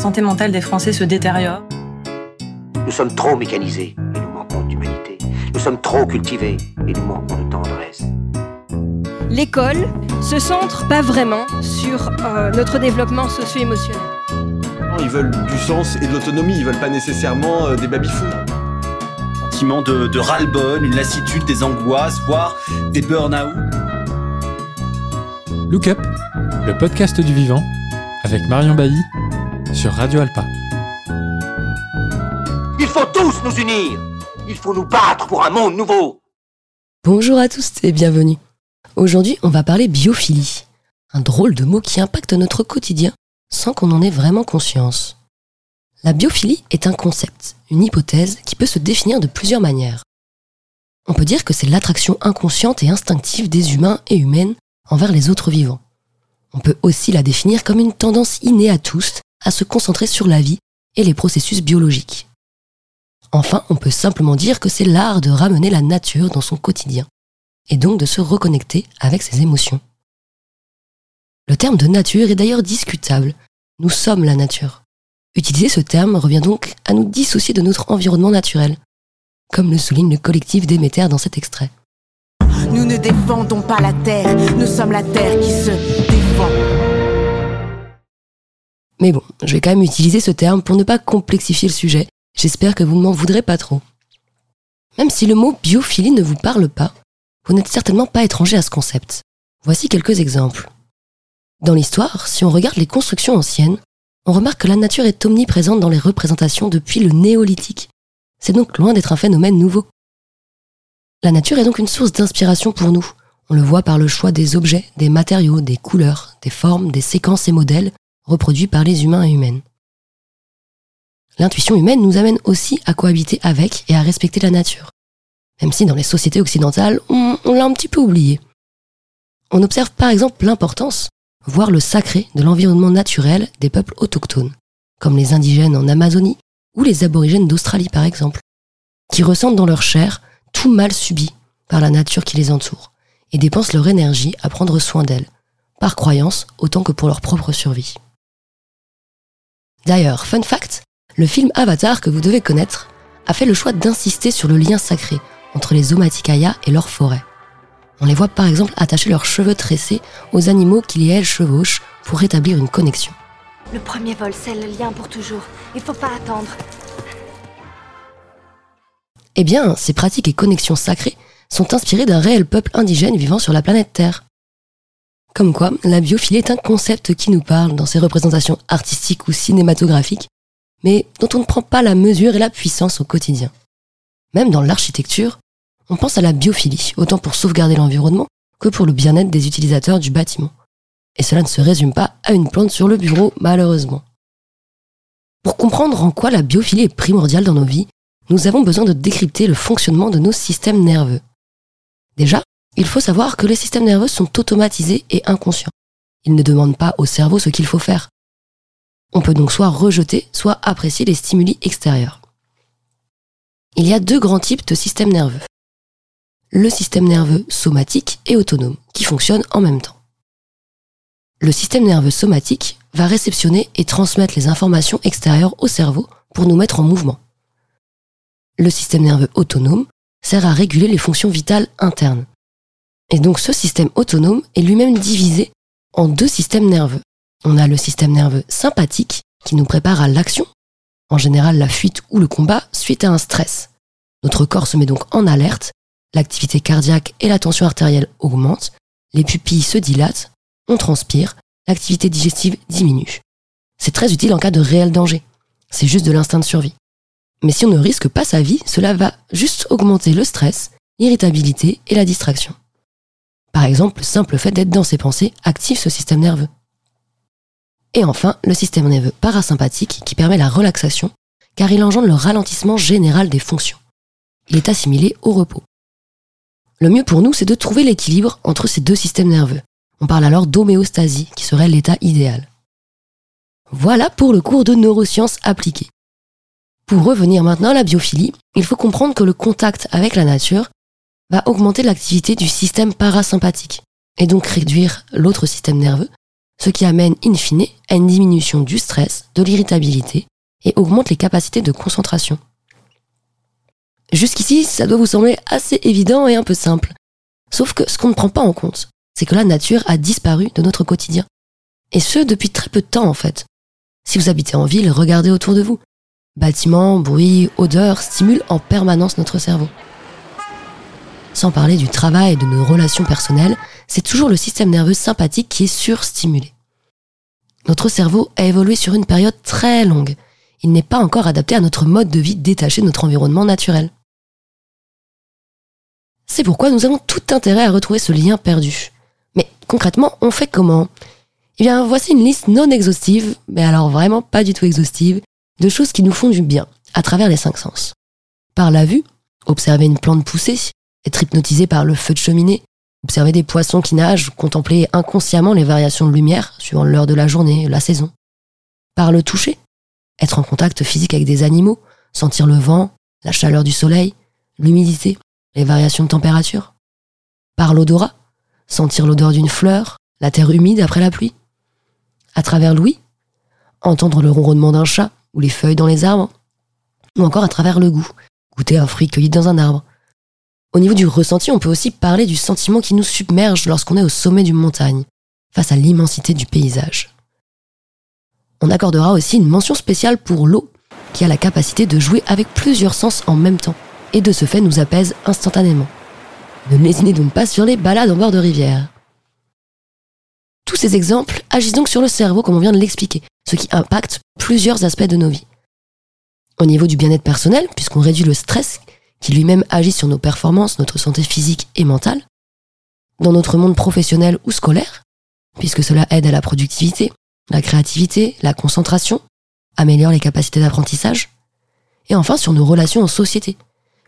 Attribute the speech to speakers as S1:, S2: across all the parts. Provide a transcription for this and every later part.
S1: santé mentale des Français se détériore.
S2: Nous sommes trop mécanisés et nous manquons d'humanité. Nous sommes trop cultivés et nous manquons de tendresse.
S3: L'école se centre pas vraiment sur euh, notre développement socio-émotionnel.
S4: Ils veulent du sens et de l'autonomie, ils veulent pas nécessairement euh, des baby-fous.
S5: Sentiment de, de ras-le-bol, une lassitude, des angoisses, voire des burn-out.
S6: Look Up, le podcast du vivant, avec Marion Bailly sur Radio Alpa.
S2: Il faut tous nous unir. Il faut nous battre pour un monde nouveau.
S7: Bonjour à tous et bienvenue. Aujourd'hui, on va parler biophilie, un drôle de mot qui impacte notre quotidien sans qu'on en ait vraiment conscience. La biophilie est un concept, une hypothèse qui peut se définir de plusieurs manières. On peut dire que c'est l'attraction inconsciente et instinctive des humains et humaines envers les autres vivants. On peut aussi la définir comme une tendance innée à tous à se concentrer sur la vie et les processus biologiques. Enfin, on peut simplement dire que c'est l'art de ramener la nature dans son quotidien, et donc de se reconnecter avec ses émotions. Le terme de nature est d'ailleurs discutable. Nous sommes la nature. Utiliser ce terme revient donc à nous dissocier de notre environnement naturel, comme le souligne le collectif Déméter dans cet extrait.
S8: Nous ne défendons pas la terre, nous sommes la terre qui se défend.
S7: Mais bon, je vais quand même utiliser ce terme pour ne pas complexifier le sujet. J'espère que vous ne m'en voudrez pas trop. Même si le mot biophilie ne vous parle pas, vous n'êtes certainement pas étranger à ce concept. Voici quelques exemples. Dans l'histoire, si on regarde les constructions anciennes, on remarque que la nature est omniprésente dans les représentations depuis le néolithique. C'est donc loin d'être un phénomène nouveau. La nature est donc une source d'inspiration pour nous. On le voit par le choix des objets, des matériaux, des couleurs, des formes, des séquences et modèles reproduits par les humains et humaines. L'intuition humaine nous amène aussi à cohabiter avec et à respecter la nature, même si dans les sociétés occidentales, on, on l'a un petit peu oublié. On observe par exemple l'importance, voire le sacré de l'environnement naturel des peuples autochtones, comme les indigènes en Amazonie ou les aborigènes d'Australie par exemple, qui ressentent dans leur chair tout mal subi par la nature qui les entoure et dépensent leur énergie à prendre soin d'elle, par croyance autant que pour leur propre survie. D'ailleurs, fun fact, le film Avatar que vous devez connaître a fait le choix d'insister sur le lien sacré entre les Omaticaya et leur forêt. On les voit par exemple attacher leurs cheveux tressés aux animaux qu'ils et elles chevauchent pour rétablir une connexion.
S9: Le premier vol, c'est le lien pour toujours. Il faut pas attendre.
S7: Eh bien, ces pratiques et connexions sacrées sont inspirées d'un réel peuple indigène vivant sur la planète Terre. Comme quoi, la biophilie est un concept qui nous parle dans ses représentations artistiques ou cinématographiques, mais dont on ne prend pas la mesure et la puissance au quotidien. Même dans l'architecture, on pense à la biophilie, autant pour sauvegarder l'environnement que pour le bien-être des utilisateurs du bâtiment. Et cela ne se résume pas à une plante sur le bureau, malheureusement. Pour comprendre en quoi la biophilie est primordiale dans nos vies, nous avons besoin de décrypter le fonctionnement de nos systèmes nerveux. Déjà, il faut savoir que les systèmes nerveux sont automatisés et inconscients. Ils ne demandent pas au cerveau ce qu'il faut faire. On peut donc soit rejeter, soit apprécier les stimuli extérieurs. Il y a deux grands types de systèmes nerveux. Le système nerveux somatique et autonome, qui fonctionnent en même temps. Le système nerveux somatique va réceptionner et transmettre les informations extérieures au cerveau pour nous mettre en mouvement. Le système nerveux autonome sert à réguler les fonctions vitales internes. Et donc ce système autonome est lui-même divisé en deux systèmes nerveux. On a le système nerveux sympathique qui nous prépare à l'action, en général la fuite ou le combat suite à un stress. Notre corps se met donc en alerte, l'activité cardiaque et la tension artérielle augmentent, les pupilles se dilatent, on transpire, l'activité digestive diminue. C'est très utile en cas de réel danger. C'est juste de l'instinct de survie. Mais si on ne risque pas sa vie, cela va juste augmenter le stress, l'irritabilité et la distraction. Par exemple, le simple fait d'être dans ses pensées active ce système nerveux. Et enfin, le système nerveux parasympathique qui permet la relaxation, car il engendre le ralentissement général des fonctions. Il est assimilé au repos. Le mieux pour nous, c'est de trouver l'équilibre entre ces deux systèmes nerveux. On parle alors d'homéostasie, qui serait l'état idéal. Voilà pour le cours de neurosciences appliquées. Pour revenir maintenant à la biophilie, il faut comprendre que le contact avec la nature va augmenter l'activité du système parasympathique et donc réduire l'autre système nerveux, ce qui amène in fine à une diminution du stress, de l'irritabilité et augmente les capacités de concentration. Jusqu'ici, ça doit vous sembler assez évident et un peu simple. Sauf que ce qu'on ne prend pas en compte, c'est que la nature a disparu de notre quotidien. Et ce, depuis très peu de temps en fait. Si vous habitez en ville, regardez autour de vous. Bâtiments, bruits, odeurs stimulent en permanence notre cerveau. Sans parler du travail et de nos relations personnelles, c'est toujours le système nerveux sympathique qui est surstimulé. Notre cerveau a évolué sur une période très longue. Il n'est pas encore adapté à notre mode de vie détaché de notre environnement naturel. C'est pourquoi nous avons tout intérêt à retrouver ce lien perdu. Mais concrètement, on fait comment? Eh bien, voici une liste non exhaustive, mais alors vraiment pas du tout exhaustive, de choses qui nous font du bien, à travers les cinq sens. Par la vue, observer une plante pousser, être hypnotisé par le feu de cheminée, observer des poissons qui nagent, contempler inconsciemment les variations de lumière suivant l'heure de la journée, la saison. Par le toucher, être en contact physique avec des animaux, sentir le vent, la chaleur du soleil, l'humidité, les variations de température. Par l'odorat, sentir l'odeur d'une fleur, la terre humide après la pluie. À travers l'ouïe, entendre le ronronnement d'un chat ou les feuilles dans les arbres. Ou encore à travers le goût, goûter un fruit cueilli dans un arbre. Au niveau du ressenti, on peut aussi parler du sentiment qui nous submerge lorsqu'on est au sommet d'une montagne, face à l'immensité du paysage. On accordera aussi une mention spéciale pour l'eau, qui a la capacité de jouer avec plusieurs sens en même temps et de ce fait nous apaise instantanément. Ne lésinez donc pas sur les balades en bord de rivière. Tous ces exemples agissent donc sur le cerveau comme on vient de l'expliquer, ce qui impacte plusieurs aspects de nos vies. Au niveau du bien-être personnel, puisqu'on réduit le stress qui lui-même agit sur nos performances, notre santé physique et mentale. Dans notre monde professionnel ou scolaire, puisque cela aide à la productivité, la créativité, la concentration, améliore les capacités d'apprentissage. Et enfin sur nos relations en société,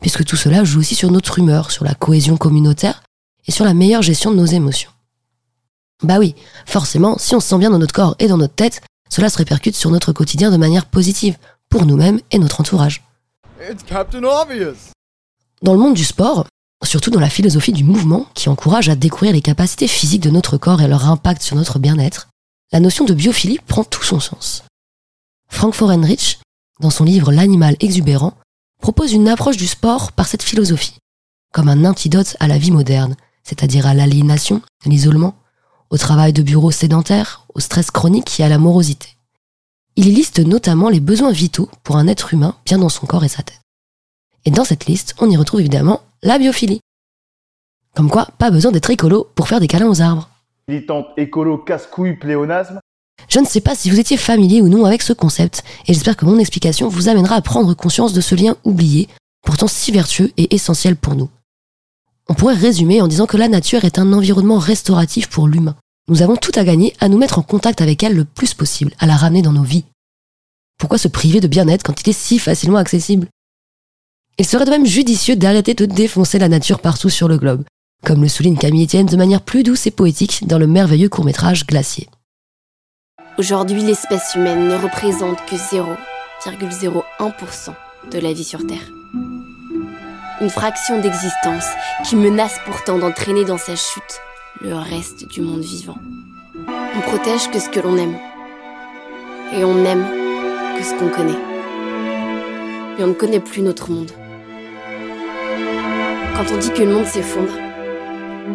S7: puisque tout cela joue aussi sur notre humeur, sur la cohésion communautaire et sur la meilleure gestion de nos émotions. Bah oui, forcément, si on se sent bien dans notre corps et dans notre tête, cela se répercute sur notre quotidien de manière positive, pour nous-mêmes et notre entourage. Dans le monde du sport, surtout dans la philosophie du mouvement qui encourage à découvrir les capacités physiques de notre corps et leur impact sur notre bien-être, la notion de biophilie prend tout son sens. Frank Forenrich, dans son livre L'animal exubérant, propose une approche du sport par cette philosophie, comme un antidote à la vie moderne, c'est-à-dire à, l'aliénation, à l'isolement, au travail de bureau sédentaire, au stress chronique et à la morosité. Il y liste notamment les besoins vitaux pour un être humain bien dans son corps et sa tête. Et dans cette liste, on y retrouve évidemment la biophilie. Comme quoi, pas besoin d'être écolo pour faire des câlins aux arbres.
S10: Militante écolo casse-couille pléonasme
S7: je ne sais pas si vous étiez familier ou non avec ce concept, et j'espère que mon explication vous amènera à prendre conscience de ce lien oublié, pourtant si vertueux et essentiel pour nous. On pourrait résumer en disant que la nature est un environnement restauratif pour l'humain. Nous avons tout à gagner à nous mettre en contact avec elle le plus possible, à la ramener dans nos vies. Pourquoi se priver de bien-être quand il est si facilement accessible? Il serait de même judicieux d'arrêter de défoncer la nature partout sur le globe, comme le souligne Camille Etienne de manière plus douce et poétique dans le merveilleux court-métrage Glacier.
S11: Aujourd'hui, l'espèce humaine ne représente que 0,01% de la vie sur Terre. Une fraction d'existence qui menace pourtant d'entraîner dans sa chute le reste du monde vivant. On protège que ce que l'on aime. Et on n'aime que ce qu'on connaît. Mais on ne connaît plus notre monde. Quand on dit que le monde s'effondre,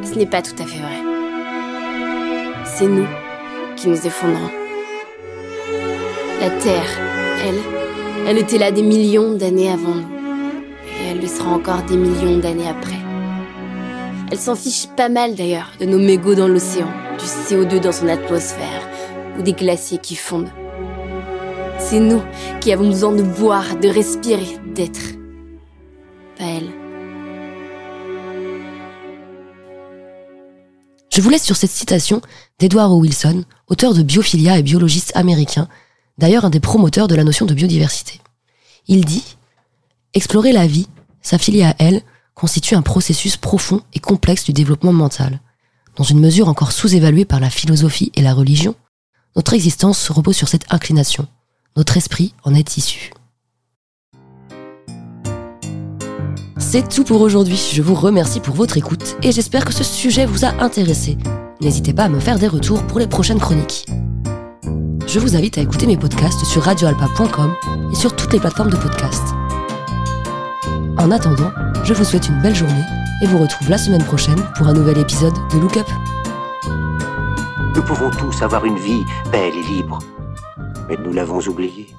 S11: ce n'est pas tout à fait vrai. C'est nous qui nous effondrons. La Terre, elle, elle était là des millions d'années avant nous. Et elle le sera encore des millions d'années après. Elle s'en fiche pas mal d'ailleurs de nos mégots dans l'océan, du CO2 dans son atmosphère ou des glaciers qui fondent. C'est nous qui avons besoin de boire, de respirer, d'être.
S7: Je vous laisse sur cette citation d'Edward Wilson, auteur de Biophilia et biologiste américain, d'ailleurs un des promoteurs de la notion de biodiversité. Il dit Explorer la vie, s'affilier à elle, constitue un processus profond et complexe du développement mental. Dans une mesure encore sous-évaluée par la philosophie et la religion, notre existence repose sur cette inclination. Notre esprit en est issu. C'est tout pour aujourd'hui. Je vous remercie pour votre écoute et j'espère que ce sujet vous a intéressé. n'hésitez pas à me faire des retours pour les prochaines chroniques. Je vous invite à écouter mes podcasts sur radioalpa.com et sur toutes les plateformes de podcast. En attendant, je vous souhaite une belle journée et vous retrouve la semaine prochaine pour un nouvel épisode de Look Up.
S2: Nous pouvons tous avoir une vie belle et libre, mais nous l'avons oublié.